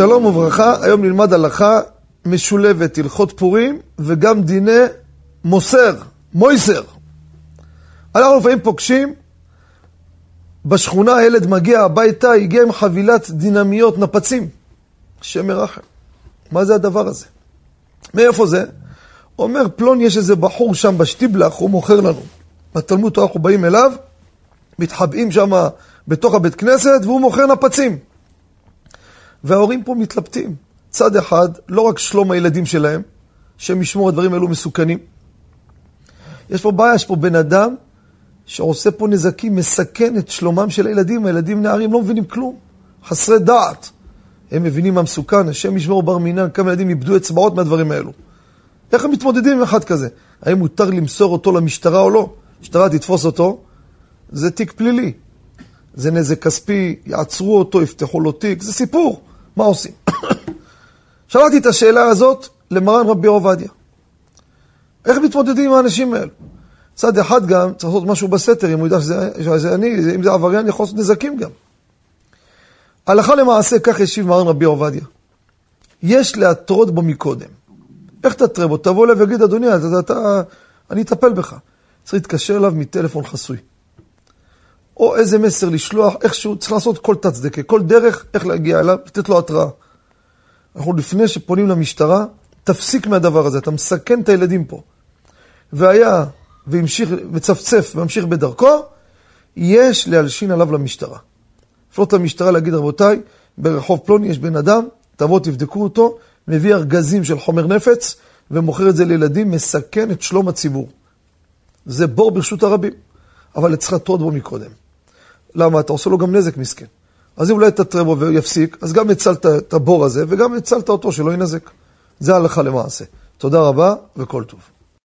שלום וברכה, היום נלמד הלכה משולבת, הלכות פורים וגם דיני מוסר, מויסר. אנחנו לפעמים פוגשים, בשכונה הילד מגיע הביתה, הגיע עם חבילת דינמיות, נפצים. השם מרחם. מה זה הדבר הזה? מאיפה זה? אומר פלון, יש איזה בחור שם בשטיבלח, הוא מוכר לנו. בתלמוד אנחנו באים אליו, מתחבאים שם בתוך הבית כנסת, והוא מוכר נפצים. וההורים פה מתלבטים. צד אחד, לא רק שלום הילדים שלהם, שהם ישמור הדברים האלו מסוכנים. יש פה בעיה, יש פה בן אדם שעושה פה נזקים, מסכן את שלומם של הילדים. הילדים נערים לא מבינים כלום, חסרי דעת. הם מבינים מה מסוכן, השם ישמור בר מינן, כמה ילדים איבדו אצבעות מהדברים האלו. איך הם מתמודדים עם אחד כזה? האם מותר למסור אותו למשטרה או לא? המשטרה תתפוס אותו, זה תיק פלילי. זה נזק כספי, יעצרו אותו, יפתחו לו תיק, זה סיפור. מה עושים? שאלתי את השאלה הזאת למרן רבי עובדיה. איך מתמודדים עם האנשים האלו? צד אחד גם צריך לעשות משהו בסתר, אם הוא ידע שזה, שזה אני, אם זה עבריין, יכול לעשות נזקים גם. הלכה למעשה, כך השיב מרן רבי עובדיה. יש להטרות בו מקודם. איך תטרה בו? תבוא אליו ויגיד, אדוני, אתה, אתה, אני אטפל בך. צריך להתקשר אליו מטלפון חסוי. או איזה מסר לשלוח, איכשהו, צריך לעשות כל תצדקה, כל דרך איך להגיע אליו, לתת לו התראה. אנחנו לפני שפונים למשטרה, תפסיק מהדבר הזה, אתה מסכן את הילדים פה. והיה, והמשיך, מצפצף וממשיך בדרכו, יש להלשין עליו למשטרה. לפנות למשטרה להגיד, רבותיי, ברחוב פלוני יש בן אדם, תבואו תבדקו אותו, מביא ארגזים של חומר נפץ, ומוכר את זה לילדים, מסכן את שלום הציבור. זה בור ברשות הרבים, אבל צריך לטעות בו מקודם. למה? אתה עושה לו גם נזק מסכן. אז אם אולי תתרה בו ויפסיק, אז גם הצלת את הבור הזה, וגם הצלת אותו שלא ינזק. זה הלכה למעשה. תודה רבה וכל טוב.